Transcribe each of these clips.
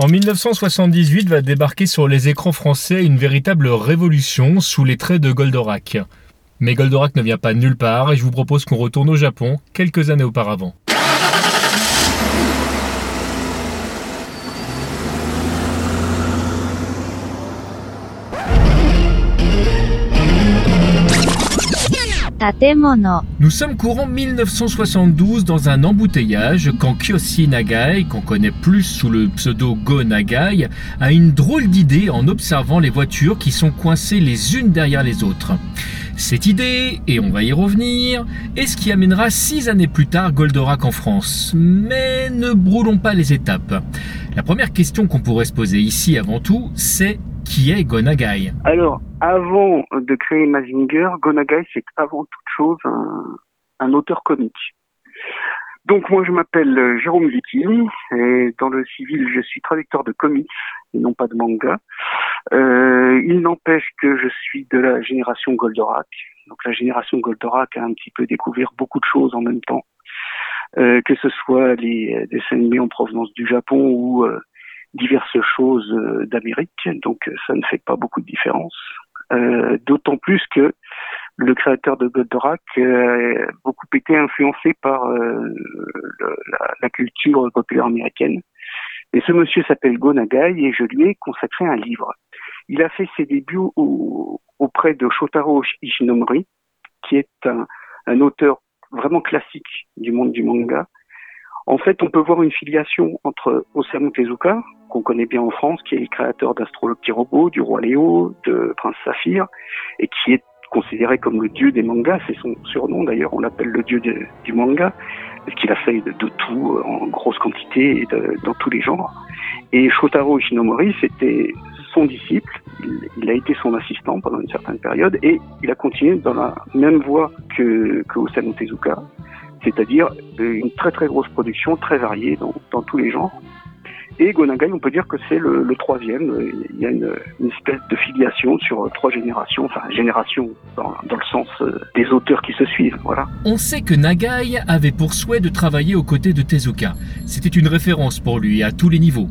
En 1978 va débarquer sur les écrans français une véritable révolution sous les traits de Goldorak. Mais Goldorak ne vient pas nulle part et je vous propose qu'on retourne au Japon quelques années auparavant. Nous sommes courant 1972 dans un embouteillage quand Kyoshi Nagai, qu'on connaît plus sous le pseudo Go Nagai, a une drôle d'idée en observant les voitures qui sont coincées les unes derrière les autres. Cette idée, et on va y revenir, est ce qui amènera six années plus tard Goldorak en France. Mais ne brûlons pas les étapes. La première question qu'on pourrait se poser ici avant tout, c'est qui est Gonagai? Alors, avant de créer Mazinger, Gonagai, c'est avant toute chose un, auteur comique. Donc moi je m'appelle euh, Jérôme Vicky et dans le civil je suis traducteur de comics et non pas de manga. Euh, il n'empêche que je suis de la génération Goldorak. Donc la génération Goldorak a un petit peu découvert beaucoup de choses en même temps. Euh, que ce soit les dessins animés en provenance du Japon ou diverses choses euh, d'Amérique, donc euh, ça ne fait pas beaucoup de différence. Euh, d'autant plus que le créateur de Goldorak a beaucoup été influencé par la, culture populaire américaine. Et ce monsieur s'appelle Gonagai et je lui ai consacré un livre. Il a fait ses débuts auprès de Shotaro Ishinomori, qui est un, auteur vraiment classique du monde du manga. En fait, on peut voir une filiation entre Osamu Tezuka, qu'on connaît bien en France, qui est le créateur d'Astrologue Robot, du Roi Léo, de Prince Saphir, et qui est considéré comme le dieu des mangas, c'est son surnom d'ailleurs, on l'appelle le dieu du manga, parce qu'il a fait de, tout euh, en grosse quantité et dans tous les genres. Et Shotaro Ishinomori, c'était son disciple, il, a été son assistant pendant une certaine période, et il a continué dans la même voie que, que Osamu Tezuka, c'est-à-dire euh, une très très grosse production, très variée dans, dans tous les genres. Et Gonagai, on peut dire que c'est le, troisième. Il y a une, espèce de filiation sur trois générations, enfin génération dans, le sens euh, des auteurs qui se suivent. Voilà. On sait que Nagai avait pour souhait de travailler aux côtés de Tezuka. C'était une référence pour lui à tous les niveaux.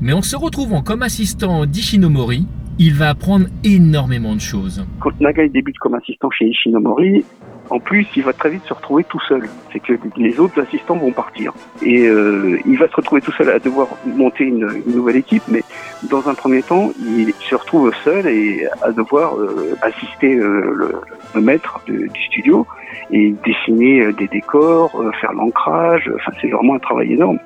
Mais en se retrouvant comme assistant d'Ishinomori, il va apprendre énormément de choses. Quand Nagai débute comme assistant chez Ishinomori, en plus, il va très vite se retrouver tout seul. C'est que les autres assistants vont partir. Et euh, il va se retrouver tout seul à devoir monter une, nouvelle équipe, mais dans un premier temps, il se retrouve seul et à devoir euh, assister euh, le, maître du studio et dessiner des décors, faire l'ancrage. Enfin, c'est vraiment un travail énorme.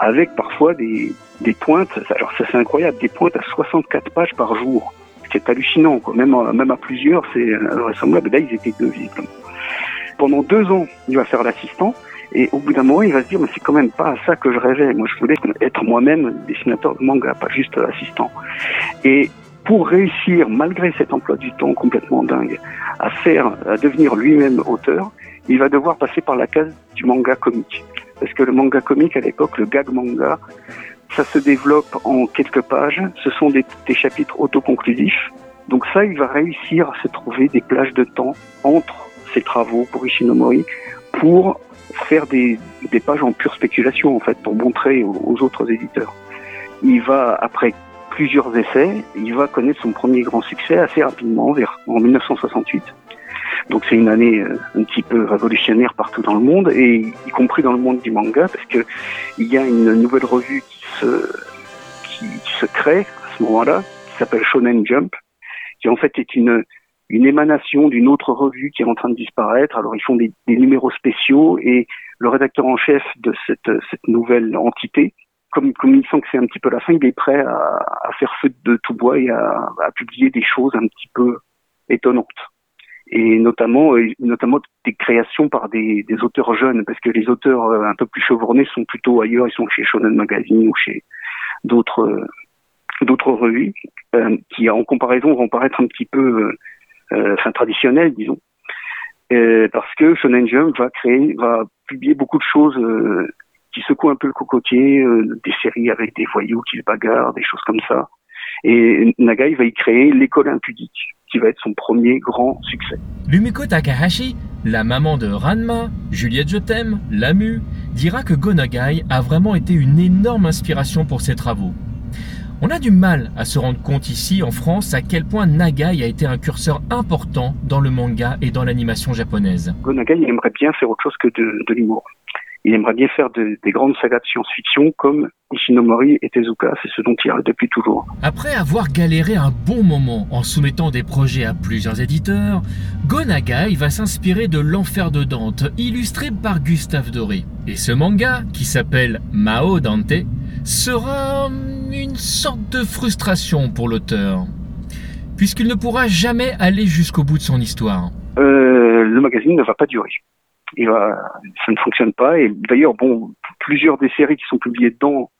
Avec parfois des, des pointes, alors ça c'est incroyable, des pointes à 64 pages par jour. C'est hallucinant, quoi. Même, même à plusieurs, c'est vraisemblable. Là, ils étaient deux. Pendant deux ans, il va faire l'assistant. Et au bout d'un moment, il va se dire, mais c'est quand même pas à ça que je rêvais. Moi, je voulais être moi-même dessinateur de manga, pas juste assistant. Et pour réussir, malgré cet emploi du temps complètement dingue, à faire, à devenir lui-même auteur, il va devoir passer par la case du manga comique. Parce que le manga comique, à l'époque, le gag manga, ça se développe en quelques pages. Ce sont des, des chapitres autoconclusifs. Donc ça, il va réussir à se trouver des plages de temps entre ses travaux pour Ishinomori pour faire des, des, pages en pure spéculation, en fait, pour montrer aux, autres éditeurs. Il va, après plusieurs essais, il va connaître son premier grand succès assez rapidement, vers, en 1968. Donc c'est une année euh, un petit peu révolutionnaire partout dans le monde, et y compris dans le monde du manga, parce que il y a une nouvelle revue qui se, qui, se crée à ce moment-là, qui s'appelle Shonen Jump, qui en fait est une, une émanation d'une autre revue qui est en train de disparaître. Alors ils font des, numéros spéciaux et le rédacteur en chef de cette, cette nouvelle entité, comme, comme il sent que c'est un petit peu la fin, il est prêt à, à faire feu de tout bois et à, à, publier des choses un petit peu étonnantes. Et notamment, euh, notamment des créations par des, des auteurs jeunes, parce que les auteurs euh, un peu plus chevronnés sont plutôt ailleurs, ils sont chez Shonen Magazine ou chez d'autres euh, d'autres revues, qui en comparaison vont paraître un petit peu euh, enfin traditionnel, disons. parce que Shonen Jump va créer, va publier beaucoup de choses euh, qui secouent un peu le cocotier, euh, des séries avec des voyous qui se bagarrent, des choses comme ça. Et Nagai va y créer l'école impudique, qui va être son premier grand succès. Lumiko Takahashi, la maman de Ranma, Juliette Je t'aime, Lamu, dira que Go Nagai a vraiment été une énorme inspiration pour ses travaux. On a du mal à se rendre compte ici en France à quel point Nagai a été un curseur important dans le manga et dans l'animation japonaise. Go Nagai aimerait bien faire autre chose que de, de l'humour. Il aimerait bien faire de, des grandes sagas de science-fiction comme Ishinomori et Tezuka, c'est ce dont il rêve depuis toujours. Après avoir galéré un bon moment en soumettant des projets à plusieurs éditeurs, Gonagai va s'inspirer de L'Enfer de Dante, illustré par Gustave Doré. Et ce manga, qui s'appelle Mao Dante, sera une sorte de frustration pour l'auteur, puisqu'il ne pourra jamais aller jusqu'au bout de son histoire. Euh, le magazine ne va pas durer va, ça ne fonctionne pas. Et d'ailleurs, bon, plusieurs des séries qui sont publiées dedans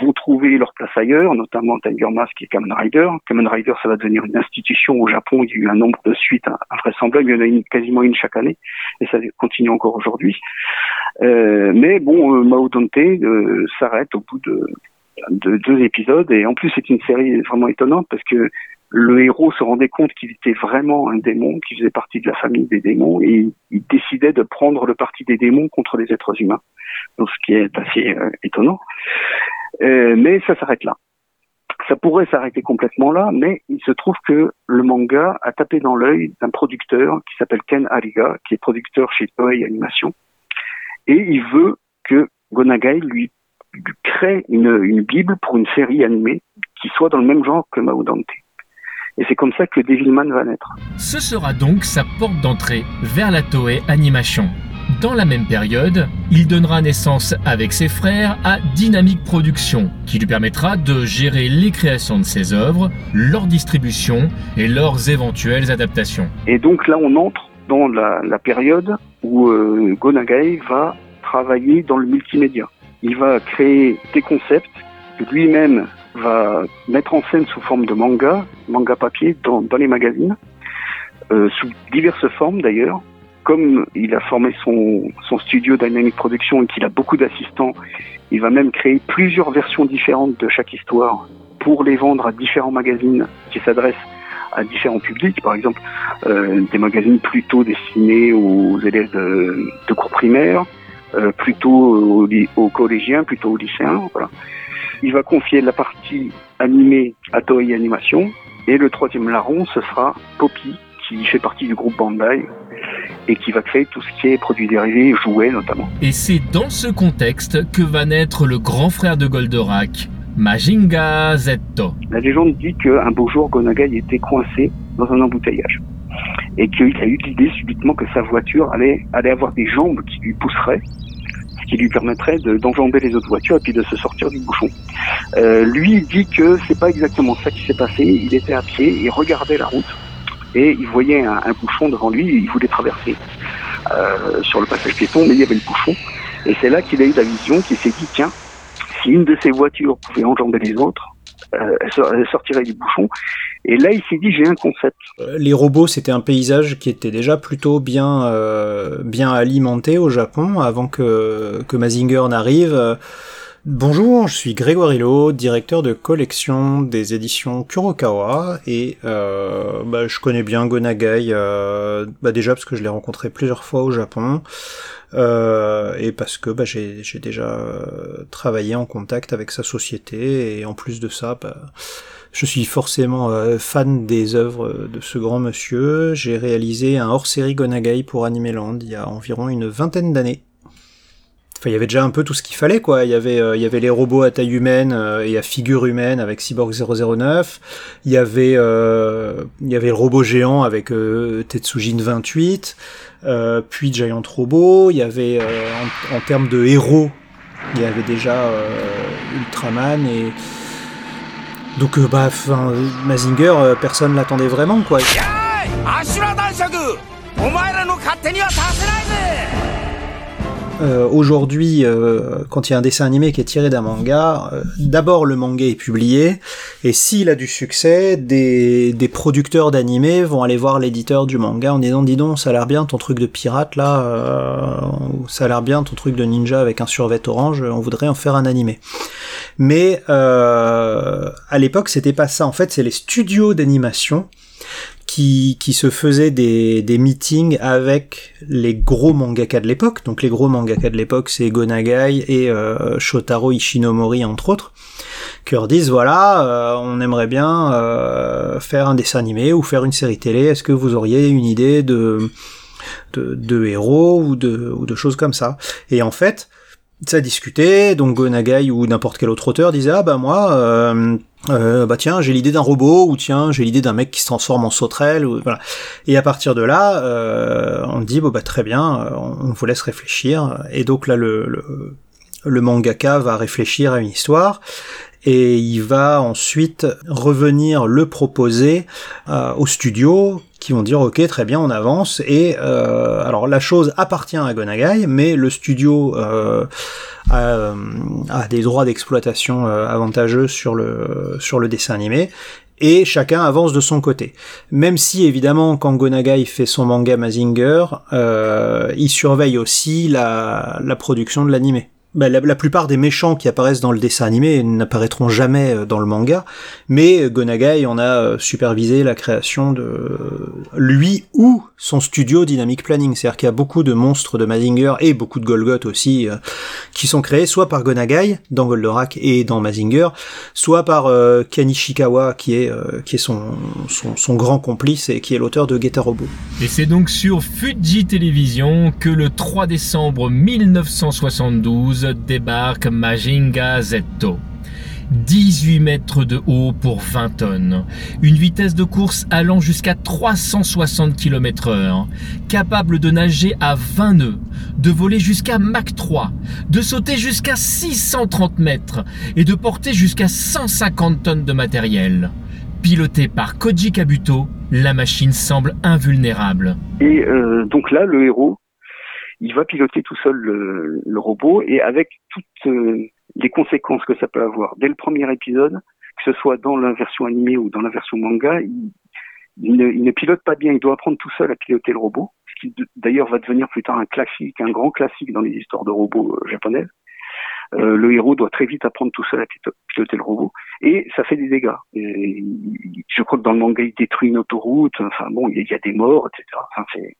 vont trouver leur place ailleurs, notamment Tiger Mask et Kamen Rider. Kamen Rider, ça va devenir une institution au Japon. Il y a eu un nombre de suites invraisemblables. Il y en a quasiment une chaque année, et ça continue encore aujourd'hui. Euh, mais bon, euh, Mao Dante euh, s'arrête au bout de, de deux épisodes, et en plus c'est une série vraiment étonnante parce que le héros se rendait compte qu'il était vraiment un démon, qu'il faisait partie de la famille des démons, et il décidait de prendre le parti des démons contre les êtres humains. Donc, ce qui est assez euh, étonnant. Euh, mais ça s'arrête là. Ça pourrait s'arrêter complètement là, mais il se trouve que le manga a tapé dans l'œil d'un producteur qui s'appelle Ken Ariga, qui est producteur chez Toei Animation, et il veut que Gonagai lui, crée une, une bible pour une série animée qui soit dans le même genre que Mao Dante. Et c'est comme ça que Devilman va naître. Ce sera donc sa porte d'entrée vers la Toei Animation. Dans la même période, il donnera naissance avec ses frères à Dynamic Productions, qui lui permettra de gérer les créations de ses œuvres, leur distribution et leurs éventuelles adaptations. Et donc là, on entre dans la, la période où euh, Gonagai va travailler dans le multimédia. Il va créer des concepts lui-même va mettre en scène sous forme de manga, manga papier, dans, les magazines, euh, sous diverses formes d'ailleurs. Comme il a formé son, son studio Dynamic Production et qu'il a beaucoup d'assistants, il va même créer plusieurs versions différentes de chaque histoire pour les vendre à différents magazines qui s'adressent à différents publics, par exemple euh, des magazines plutôt destinés aux élèves de, de cours primaires, euh, plutôt aux, aux, collégiens, plutôt aux lycéens. Voilà. Il va confier la partie animée à Toei Animation. Et le troisième larron, ce sera Poppy, qui fait partie du groupe Bandai et qui va créer tout ce qui est produits dérivés, jouets notamment. Et c'est dans ce contexte que va naître le grand frère de Goldorak, Majinga Zetto. La légende dit qu'un beau jour, Gonagai était coincé dans un embouteillage et qu'il a eu l'idée subitement que sa voiture allait, allait avoir des jambes qui lui pousseraient qui lui permettrait d'enjamber les autres voitures et puis de se sortir du bouchon. Euh, lui il dit que c'est pas exactement ça qui s'est passé. Il était à pied, il regardait la route et il voyait un, bouchon devant lui. Il voulait traverser euh, sur le passage piéton, mais il y avait le bouchon. Et c'est là qu'il a eu la vision, qu'il s'est dit tiens, si une de ces voitures pouvait enjamber les autres, euh, elle sortirait du bouchon. Et là, il s'est dit, j'ai un concept. Euh, les robots, c'était un paysage qui était déjà plutôt bien, euh, bien alimenté au Japon avant que, que Mazinger n'arrive. Bonjour, je suis Grégoire Hulot, directeur de collection des éditions Kurokawa et euh, bah, je connais bien Gonagai, euh, bah, déjà parce que je l'ai rencontré plusieurs fois au Japon euh, et parce que bah, j'ai déjà euh, travaillé en contact avec sa société et en plus de ça, bah, je suis forcément euh, fan des œuvres de ce grand monsieur. J'ai réalisé un hors-série Gonagai pour Animeland il y a environ une vingtaine d'années Enfin, il y avait déjà un peu tout ce qu'il fallait, quoi. Il y avait, euh, les robots à taille humaine euh, et à figure humaine avec Cyborg 009. Il y avait, euh, il y avait le robot géant avec Tetsujin 28. puis Giant Robot. Il y avait, en, termes de héros, il y avait déjà Ultraman et donc bah, Mazinger, personne l'attendait vraiment, quoi. Euh, aujourd'hui, euh, quand il y a un dessin animé qui est tiré d'un manga, euh, d'abord le manga est publié, et s'il a du succès, des, des producteurs d'animés vont aller voir l'éditeur du manga en disant dis donc, ça a l'air bien ton truc de pirate là, ça a l'air bien ton truc de ninja avec un survêt orange, on voudrait en faire un animé. Mais à l'époque, c'était pas ça. En fait, c'est les studios d'animation qui, qui se faisait des, des meetings avec les gros mangaka de l'époque. Donc les gros mangaka de l'époque, c'est Gonagai et euh, Shotaro Ishinomori entre autres, qui leur disent voilà, on aimerait bien faire un dessin animé ou faire une série télé. Est-ce que vous auriez une idée de de, héros ou de, ou de choses comme ça? Et en fait, ça discutait, donc Gonagai ou n'importe quel autre auteur disait ah bah moi euh, euh, bah tiens j'ai l'idée d'un robot ou tiens j'ai l'idée d'un mec qui se transforme en sauterelle ou voilà. Et à partir de là euh, on dit bon bah très bien on vous laisse réfléchir. Et donc là le, le mangaka va réfléchir à une histoire et il va ensuite revenir le proposer euh, au studio qui vont dire ok très bien on avance et euh, alors la chose appartient à Gonagai mais le studio euh, a, a, des droits d'exploitation avantageux sur le sur le dessin animé et chacun avance de son côté. Même si évidemment quand Gonagai fait son manga Mazinger, il surveille aussi la, la production de l'animé. Bah, la, plupart des méchants qui apparaissent dans le dessin animé n'apparaîtront jamais euh, dans le manga, mais Gonagai en a euh, supervisé la création de lui ou son studio Dynamic Planning. C'est-à-dire qu'il y a beaucoup de monstres de Mazinger et beaucoup de Golgoth aussi euh, qui sont créés soit par Gonagai dans Goldorak et dans Mazinger, soit par Ken Ishikawa qui est qui est son, son, son grand complice et qui est l'auteur de Geta Robo. Et c'est donc sur Fuji Television que le 3 décembre 1972 débarque Majinga Zetto. 18 mètres de haut pour 20 tonnes, une vitesse de course allant jusqu'à 360 km heure, capable de nager à 20 nœuds, de voler jusqu'à Mach 3, de sauter jusqu'à 630 mètres et de porter jusqu'à 150 tonnes de matériel. Pilotée par Koji Kabuto, la machine semble invulnérable. Et euh, donc là, le héros il va piloter tout seul le, robot et avec toutes euh, les conséquences que ça peut avoir. Dès le premier épisode, que ce soit dans la version animée ou dans la version manga, il, ne, pilote pas bien. Il doit apprendre tout seul à piloter le robot, ce qui d'ailleurs va devenir plus tard un classique, un grand classique dans les histoires de robots euh, japonaises. Euh, le héros doit très vite apprendre tout seul à piloter le robot et ça fait des dégâts. je crois que dans le manga il détruit une autoroute. Enfin bon, il y a des morts, etc. Enfin c'est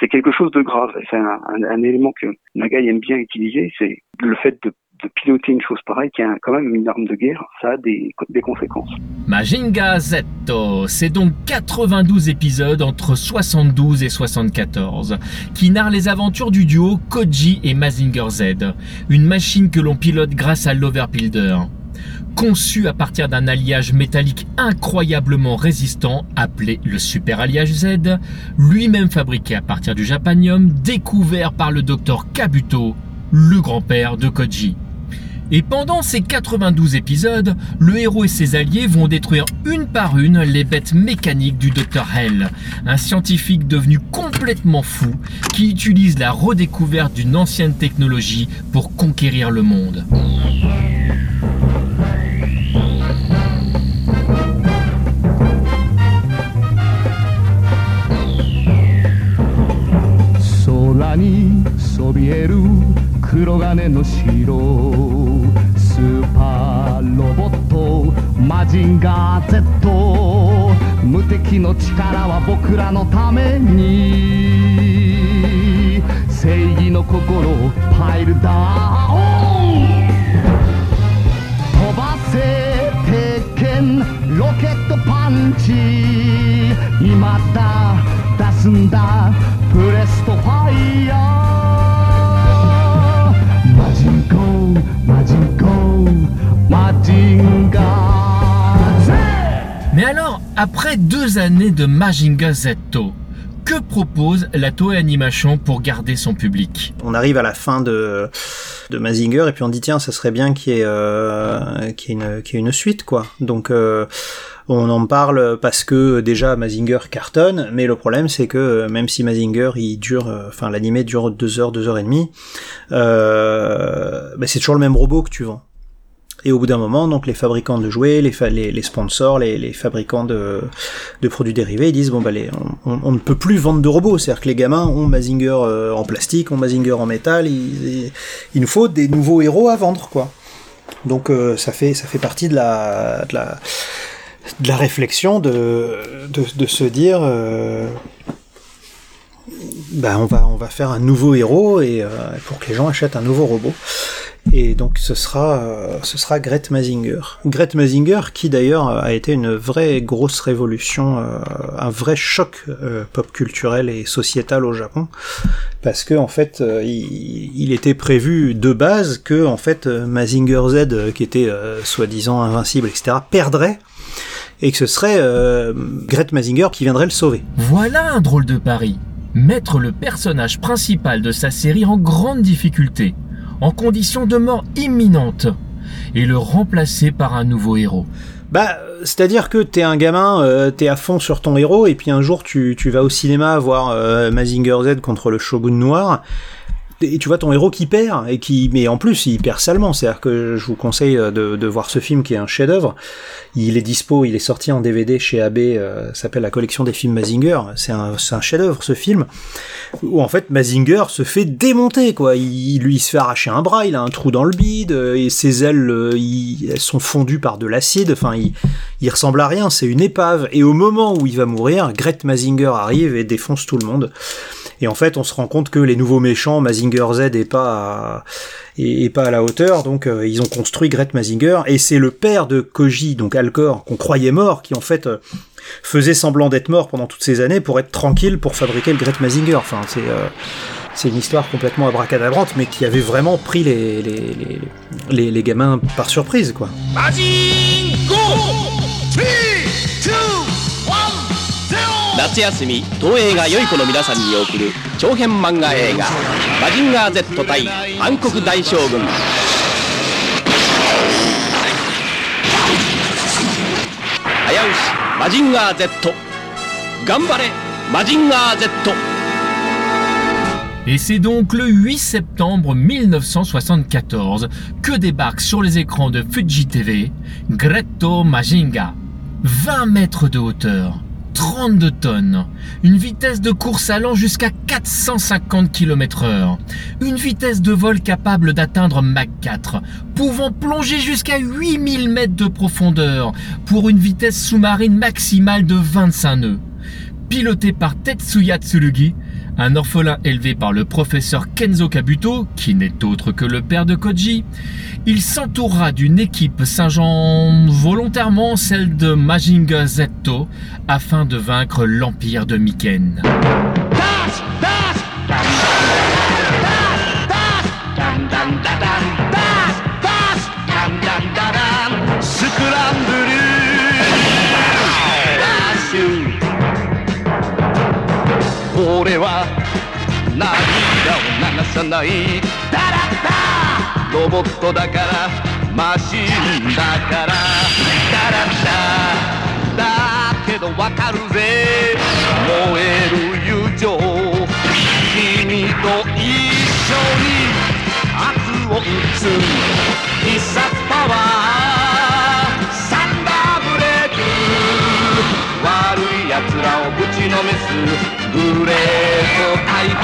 c'est quelque chose de grave. C'est un, élément que Nagai aime bien utiliser, c'est le fait de, piloter une chose pareille qui est quand même une arme de guerre, ça a des, des conséquences. Majinga Zetto, c'est donc 92 épisodes entre 72 et 74 qui narrent les aventures du duo Koji et Mazinger Z, une machine que l'on pilote grâce à l'Overbuilder conçu à partir d'un alliage métallique incroyablement résistant appelé le Super Alliage Z, lui-même fabriqué à partir du japanium, découvert par le docteur Kabuto, le grand-père de Koji. Et pendant ces 92 épisodes, le héros et ses alliés vont détruire une par une les bêtes mécaniques du Dr Hell, un scientifique devenu complètement fou qui utilise la redécouverte d'une ancienne technologie pour conquérir le monde. にそびえる黒金の城スーパーロボットマジンガー Z 無敵の力は僕らのために。正義の心をパイルダウン飛ばせ鉄拳ロケットパンチ今だ出すんだ Mais alors, après deux années de Majinga Zetto, que propose la Toei Animation pour garder son public? On arrive à la fin de, de Mazinger et puis on dit tiens ça serait bien qu'il y ait, euh, une, une suite quoi. Donc euh, on en parle parce que déjà Mazinger cartonne, mais le problème c'est que euh, même si Mazinger il dure, euh, enfin l'animé dure deux heures, deux heures et demie, euh, bah, c'est toujours le même robot que tu vends. Et au bout d'un moment, donc les fabricants de jouets, les, sponsors, les, fabricants de, produits dérivés, disent bon bah on, ne peut plus vendre de robots. C'est-à-dire que les gamins ont Mazinger en plastique, ont Mazinger en métal. Il, il, nous faut des nouveaux héros à vendre, quoi. Donc ça fait ça fait partie de la de la réflexion de, de, se dire euh, bah on va on va faire un nouveau héros et euh, pour que les gens achètent un nouveau robot Et donc ce sera, euh, ce sera Gret Mazinger. Gret Mazinger qui d'ailleurs a été une vraie grosse révolution, euh, un vrai choc pop culturel et sociétal au Japon, parce que en fait il, il, était prévu de base que en fait Mazinger Z, qui était soi-disant invincible, etc., perdrait et que ce serait Gret Mazinger qui viendrait le sauver. Voilà un drôle de pari. Mettre le personnage principal de sa série en grande difficulté en condition de mort imminente et le remplacer par un nouveau héros. Bah, c'est-à-dire que t'es un gamin, euh, t'es à fond sur ton héros, et puis un jour tu, tu vas au cinéma voir euh, Mazinger Z contre le Shogun Noir, et tu vois ton héros qui perd et qui mais en plus il perd salement. C'est à dire que je vous conseille de, de voir ce film qui est un chef d'œuvre il est dispo il est sorti en DVD chez AB euh, s'appelle la collection des films Mazinger. C'est un, un chef d'œuvre ce film où en fait Mazinger se fait démonter quoi. Il, lui se fait arracher un bras il a un trou dans le bide euh, et ses ailes euh, sont fondues par de l'acide. Enfin il, il ressemble à rien c'est une épave. Et au moment où il va mourir Gret Mazinger arrive et défonce tout le monde et en fait, on se rend compte que les nouveaux méchants, Mazinger Z, est pas à, est, pas à la hauteur. Donc, euh, ils ont construit Gret Mazinger. Et c'est le père de Koji, donc Alcor, qu'on croyait mort, qui en fait euh, faisait semblant d'être mort pendant toutes ces années pour être tranquille pour fabriquer le Gret Mazinger. Enfin, c'est euh, c'est une histoire complètement abracadabrante, mais qui avait vraiment pris les, les, les, les, gamins par surprise, quoi. 夏休み東映が良い子の皆さんに送る長編漫画映画「マジンガー Z 対暗黒大将軍」早押しマジンガー Z 頑張れマジンガー Z Et c'est donc le 8 septembre 1974 que débarque sur les écrans de Fuji TV Gretto Majinga. 20 mètres de hauteur, 32 tonnes, une vitesse de course allant jusqu'à 450 km heure, une vitesse de vol capable d'atteindre Mach 4, pouvant plonger jusqu'à 8000 mètres de profondeur pour une vitesse sous-marine maximale de 25 nœuds. Piloté par Tetsuya Tsurugi, un orphelin élevé par le professeur Kenzo Kabuto, qui n'est autre que le père de Koji, il s'entourera d'une équipe singeant volontairement celle de Majinga Zetto afin de vaincre l'empire de Miken.「ロボットだからマシンだから。ダラダだけどわかるぜ。燃える友情。君と一緒に圧を打つ。必殺パワー。サンダーブレイク。悪い奴らをぶちのめす。グレート大軍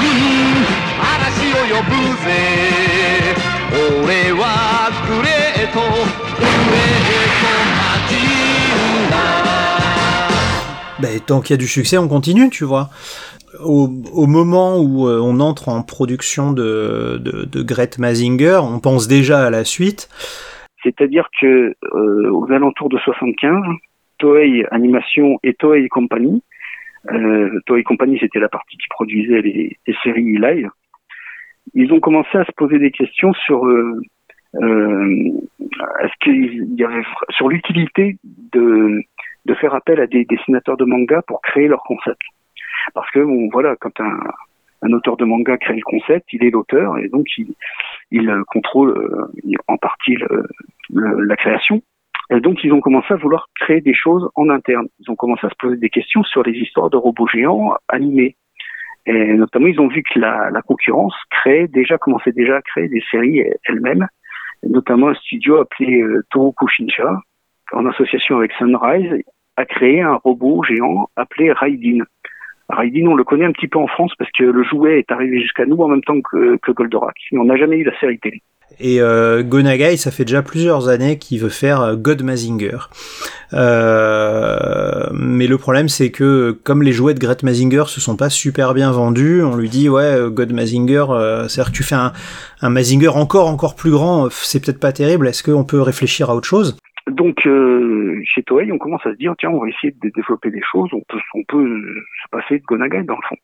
嵐を呼ぶぜ Ben, tant qu'il y a du succès, on continue, tu vois. Au, au moment où euh, on entre en production de, de, de Gret Mazinger, on pense déjà à la suite. C'est-à-dire que euh, aux alentours de 75, Toei Animation et Toei Company, euh, Toei Company c'était la partie qui produisait les, séries live, ils ont commencé à se poser des questions sur euh, euh, est-ce qu'il y avait sur l'utilité de de faire appel à des dessinateurs de manga pour créer leur concept. Parce que bon, voilà, quand un, un auteur de manga crée le concept, il est l'auteur et donc il, il contrôle euh, en partie le, le, la création. Et donc ils ont commencé à vouloir créer des choses en interne. Ils ont commencé à se poser des questions sur les histoires de robots géants animés. Et notamment, ils ont vu que la, concurrence créait déjà, commençait déjà à créer des séries elle-même, notamment un studio appelé euh, Shinsha, en association avec Sunrise, a créé un robot géant appelé Raidin. Raidin, on le connaît un petit peu en France parce que le jouet est arrivé jusqu'à nous en même temps que Goldorak, mais on n'a jamais eu la série télé. Et euh, Gonagai, ça fait déjà plusieurs années qu'il veut faire euh, God Mazinger. Euh, mais le problème, c'est que comme les jouets de Gret Mazinger se sont pas super bien vendus, on lui dit ouais, euh, God Mazinger, euh, c'est-à-dire que tu fais un, un Mazinger encore encore plus grand, c'est peut-être pas terrible. Est-ce qu'on peut réfléchir à autre chose? Donc euh, chez Toei, on commence à se dire tiens, on va essayer de développer des choses. On peut, on peut se passer de Gonagai dans le fond.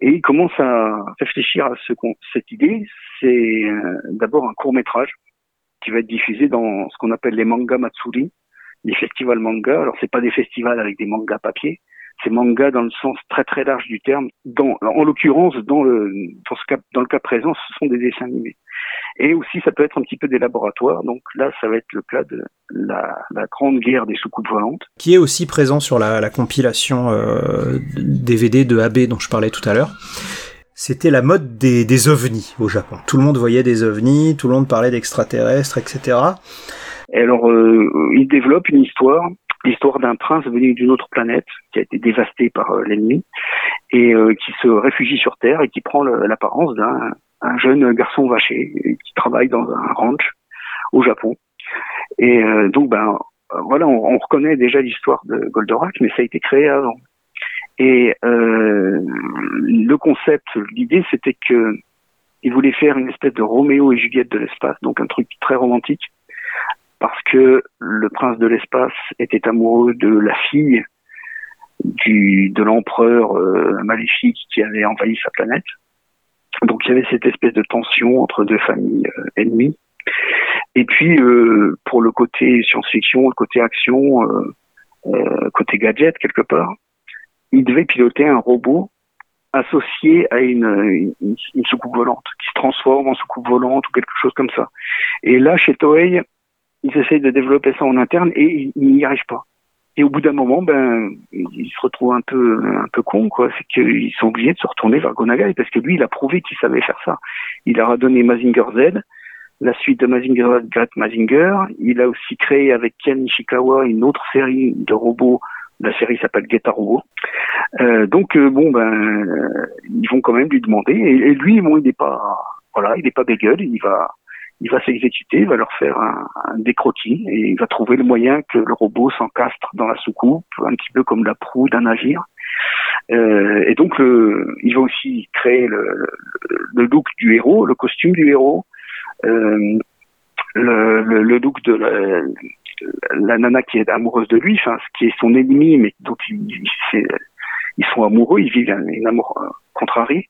Et il commence à réfléchir à ce cette idée. C'est euh, d'abord un court métrage qui va être diffusé dans ce qu'on appelle les manga matsuri, les festivals manga. Alors c'est pas des festivals avec des mangas papier, c'est manga dans le sens très très large du terme. En l'occurrence, dans le dans, cas, le cas présent, ce sont des dessins animés. Et aussi, ça peut être un petit peu des laboratoires. Donc là, ça va être le cas de la, grande guerre des soucoupes volantes. qui est aussi présent sur la, la compilation euh, DVD de AB dont je parlais tout à l'heure. C'était la mode des, des ovnis au Japon. Tout le monde voyait des ovnis, tout le monde parlait d'extraterrestres, etc. Et alors, euh, il développe une histoire, l'histoire d'un prince venu d'une autre planète qui a été dévasté par euh, l'ennemi et euh, qui se réfugie sur Terre et qui prend l'apparence d'un un jeune garçon vaché qui travaille dans un ranch au Japon. Et donc, ben voilà, on, on reconnaît déjà l'histoire de Goldorak, mais ça a été créé avant. Et euh, le concept, l'idée, c'était que il voulait faire une espèce de Roméo et Juliette de l'espace, donc un truc très romantique parce que le prince de l'espace était amoureux de la fille du de l'empereur euh, maléfique qui avait envahi sa planète. Donc il y avait cette espèce de tension entre deux familles euh, ennemies. Et puis euh, pour le côté science-fiction, le côté action, euh, côté gadget quelque part, il devait piloter un robot associé à une, une, une soucoupe volante qui se transforme en soucoupe volante ou quelque chose comme ça. Et là, chez Toei, ils essayent de développer ça en interne et ils n'y arrivent pas. Et au bout d'un moment, ben, ils se retrouvent un peu, un peu cons, quoi. C'est qu'ils sont obligés de se retourner vers Gonagai parce que lui, il a prouvé qu'il savait faire ça. Il a donné Mazinger Z, la suite de Mazinger Great Mazinger. Il a aussi créé avec Ken Ishikawa une autre série de robots. La série s'appelle Geta Robot. Euh, donc euh, bon, ben, euh, ils vont quand même lui demander. Et, lui, bon, il n'est pas, voilà, il n'est pas bégueule. Il va, il va s'exécuter, il va leur faire un, un décroquis et il va trouver le moyen que le robot s'encastre dans la soucoupe, un petit peu comme la proue d'un navire. Euh, et donc, le, il va aussi créer le, le, look du héros, le costume du héros, euh, le, le, le look de la, la nana qui est amoureuse de lui, qui est son ennemi, mais dont il, ils sont amoureux, ils vivent un, amour euh, contrarié.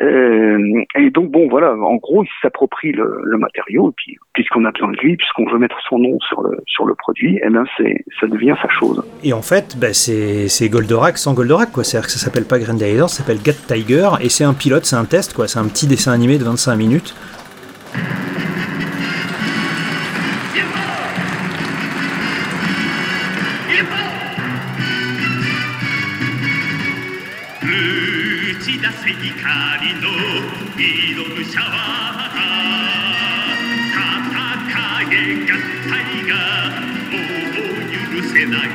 Euh, et donc bon voilà, en gros il s'approprie le, matériau et puis puisqu'on a besoin de lui, puisqu'on veut mettre son nom sur le sur le produit, et ben c'est ça devient sa chose. Et en fait, bah, c'est Goldorak sans Goldorak, quoi. C'est-à-dire que ça s'appelle pas Grenadier, ça s'appelle Gat Tiger, et c'est un pilote, c'est un test, quoi. C'est un petit dessin animé de 25 minutes.「う許せない」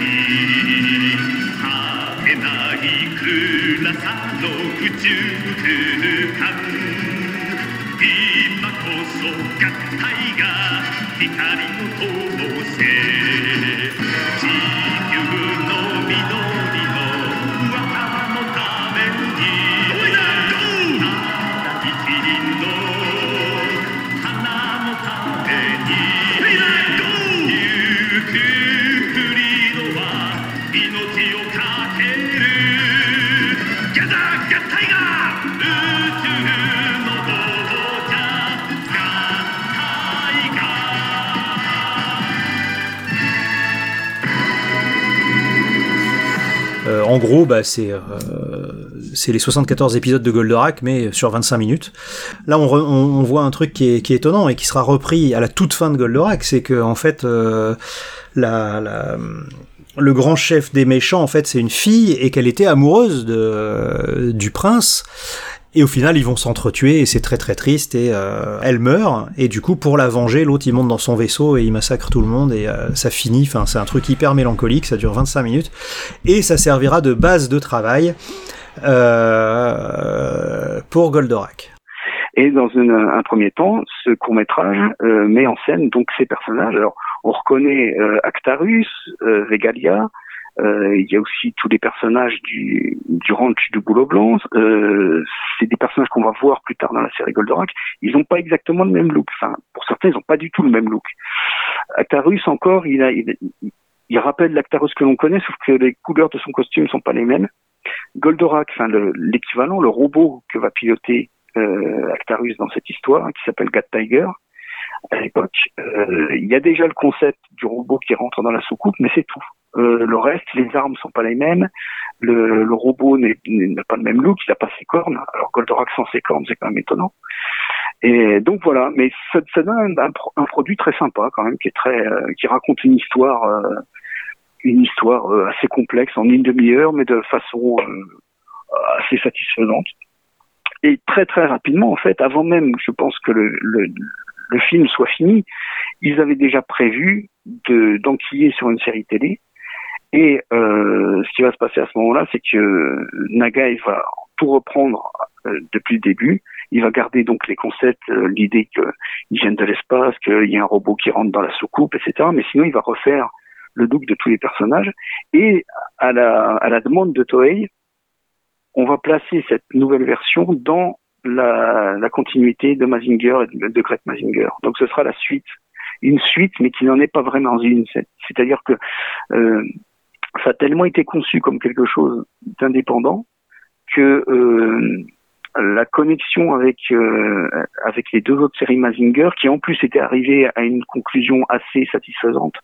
「果てない暗さの宇宙空間」「今こそ合体が光 en gros, bah, c'est euh, c'est les 74 épisodes de Goldorak, mais sur 25 minutes. Là, on, voit un truc qui est, étonnant et qui sera repris à la toute fin de Goldorak, c'est que en fait, euh, le grand chef des méchants, en fait, c'est une fille et qu'elle était amoureuse du prince. Et au final, ils vont s'entretuer et c'est très très triste et euh, elle meurt et du coup pour la venger, l'autre il monte dans son vaisseau et il massacre tout le monde et euh, ça finit. Enfin, c'est un truc hyper mélancolique, ça dure 25 minutes et ça servira de base de travail euh, pour Goldorak. Et dans un premier temps, ce court métrage met en scène donc ces personnages. Alors, on reconnaît euh, Actarus, euh, Vegalia. Euh, il y a aussi tous les personnages du, du ranch du Boulot Blanc. Euh, c'est des personnages qu'on va voir plus tard dans la série Goldorak. Ils n'ont pas exactement le même look. Enfin, pour certains, ils n'ont pas du tout le même look. Actarus encore, il, a, il, rappelle l'Actarus que l'on connaît, sauf que les couleurs de son costume sont pas les mêmes. Goldorak, enfin le- l'équivalent, le, robot que va piloter euh, Actarus dans cette histoire, hein, qui s'appelle Gat Tiger, à l'époque, euh, il y a déjà le concept du robot qui rentre dans la soucoupe, mais c'est tout. Euh, le reste, les armes sont pas les mêmes, le, le robot n'a pas le même look, il a pas ses cornes. Alors Goldorak sans ses cornes, c'est quand même étonnant. Et donc voilà, mais ça, ça donne un, un pro- un produit très sympa quand même, qui est très, euh, qui raconte une histoire, euh, une histoire euh, assez complexe en une demi-heure, mais de façon euh, assez satisfaisante. Et très très rapidement, en fait, avant même, je pense que le, le, le film soit fini, ils avaient déjà prévu de d'enquiller sur une série télé. Et euh, ce qui va se passer à ce moment-là, c'est que Nagai va tout reprendre euh, depuis le début. Il va garder donc les concepts, euh, l'idée qu'ils viennent de l'espace, qu'il y a un robot qui rentre dans la soucoupe, etc. Mais sinon, il va refaire le look de tous les personnages. Et à la, à la demande de Toei, on va placer cette nouvelle version dans la, la continuité de Mazinger et de, de Great Mazinger. Donc ce sera la suite, une suite, mais qui n'en est pas vraiment une. C'est- C'est-à-dire que euh, ça a tellement été conçu comme quelque chose d'indépendant que euh, la connexion avec euh, avec les deux autres séries Mazinger, qui en plus étaient arrivées à une conclusion assez satisfaisante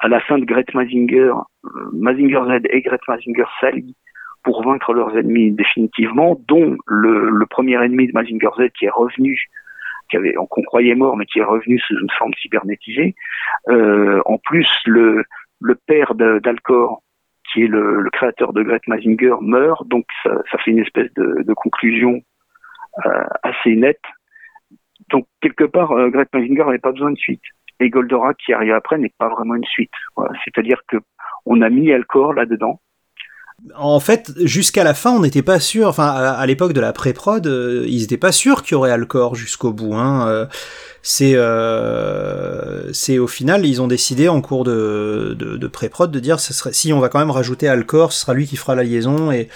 à la fin de Great Mazinger, euh, Mazinger Z et Great Mazinger s'allient pour vaincre leurs ennemis définitivement, dont le, le premier ennemi de Mazinger Z qui est revenu, qui avait, qu'on croyait mort, mais qui est revenu sous une forme cybernétisée. Euh, en plus, le, le père d'Alcor, qui est le, créateur de Great Mazinger, meurt, donc ça, fait une espèce de, conclusion euh, assez nette. Donc quelque part, euh, Mazinger n'avait pas besoin de suite. Et Goldorak qui arrive après n'est pas vraiment une suite. C'est-à-dire que on a mis Alcor là-dedans. En fait, jusqu'à la fin, on n'était pas sûr. Enfin, à, l'époque de la pré-prod, euh, ils n'étaient pas sûrs qu'il y aurait Alcor jusqu'au bout. Hein. Euh, c'est, euh, c'est au final, ils ont décidé en cours de, de, pré-prod de dire, si on va quand même rajouter Alcor, ce sera lui qui fera la liaison et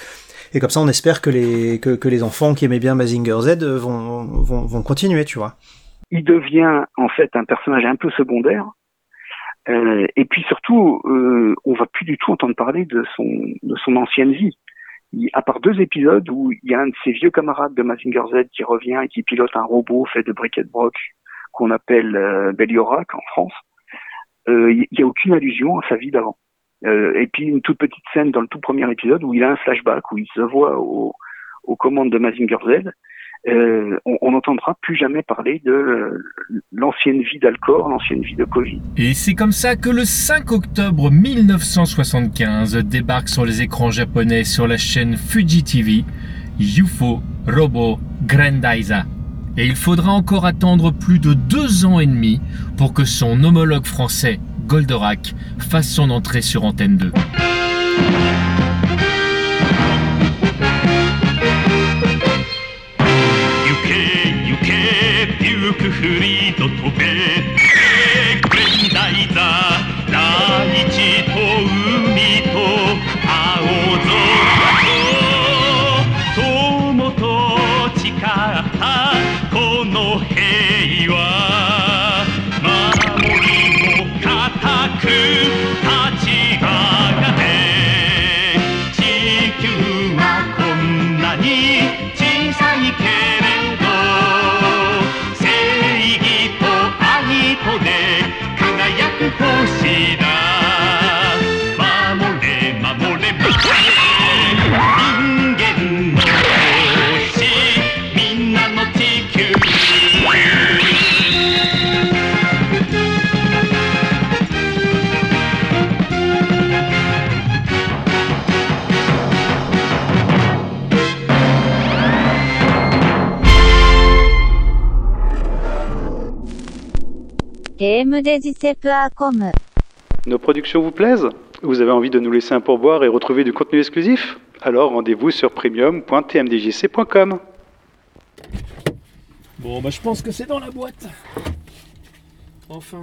et comme ça, on espère que les que les enfants qui aimaient bien Mazinger Z vont vont, vont continuer, tu vois. Il devient en fait un personnage un peu secondaire. Euh, et puis surtout, euh, on va plus du tout entendre parler de son de son ancienne vie. À part deux épisodes où il y a un de ses vieux camarades de Mazinger Z qui revient et qui pilote un robot fait de briquet de broc qu'on appelle euh, en France, euh, il n'y a aucune allusion à sa vie d'avant. Euh, et puis une toute petite scène dans le tout premier épisode où il a un flashback, où il se voit au- aux commandes de Mazinger Z. Euh, on n'entendra plus jamais parler de l'ancienne vie d'Alcor, l'ancienne vie de Covid. Et c'est comme ça que le 5 octobre 1975 débarque sur les écrans japonais sur la chaîne Fuji TV UFO Robo Grandaiza. Et il faudra encore attendre plus de deux ans et demi pour que son homologue français, Goldorak, fasse son entrée sur Antenne 2. ビュークフリード飛べグレンダイザー大地 comdeditep.com. Nos productions vous plaisent? Vous avez envie de nous laisser un pourboire et retrouver du contenu exclusif? Alors rendez-vous sur premium.tmdjc.com. Bon, bah je pense que c'est dans la boîte. Enfin.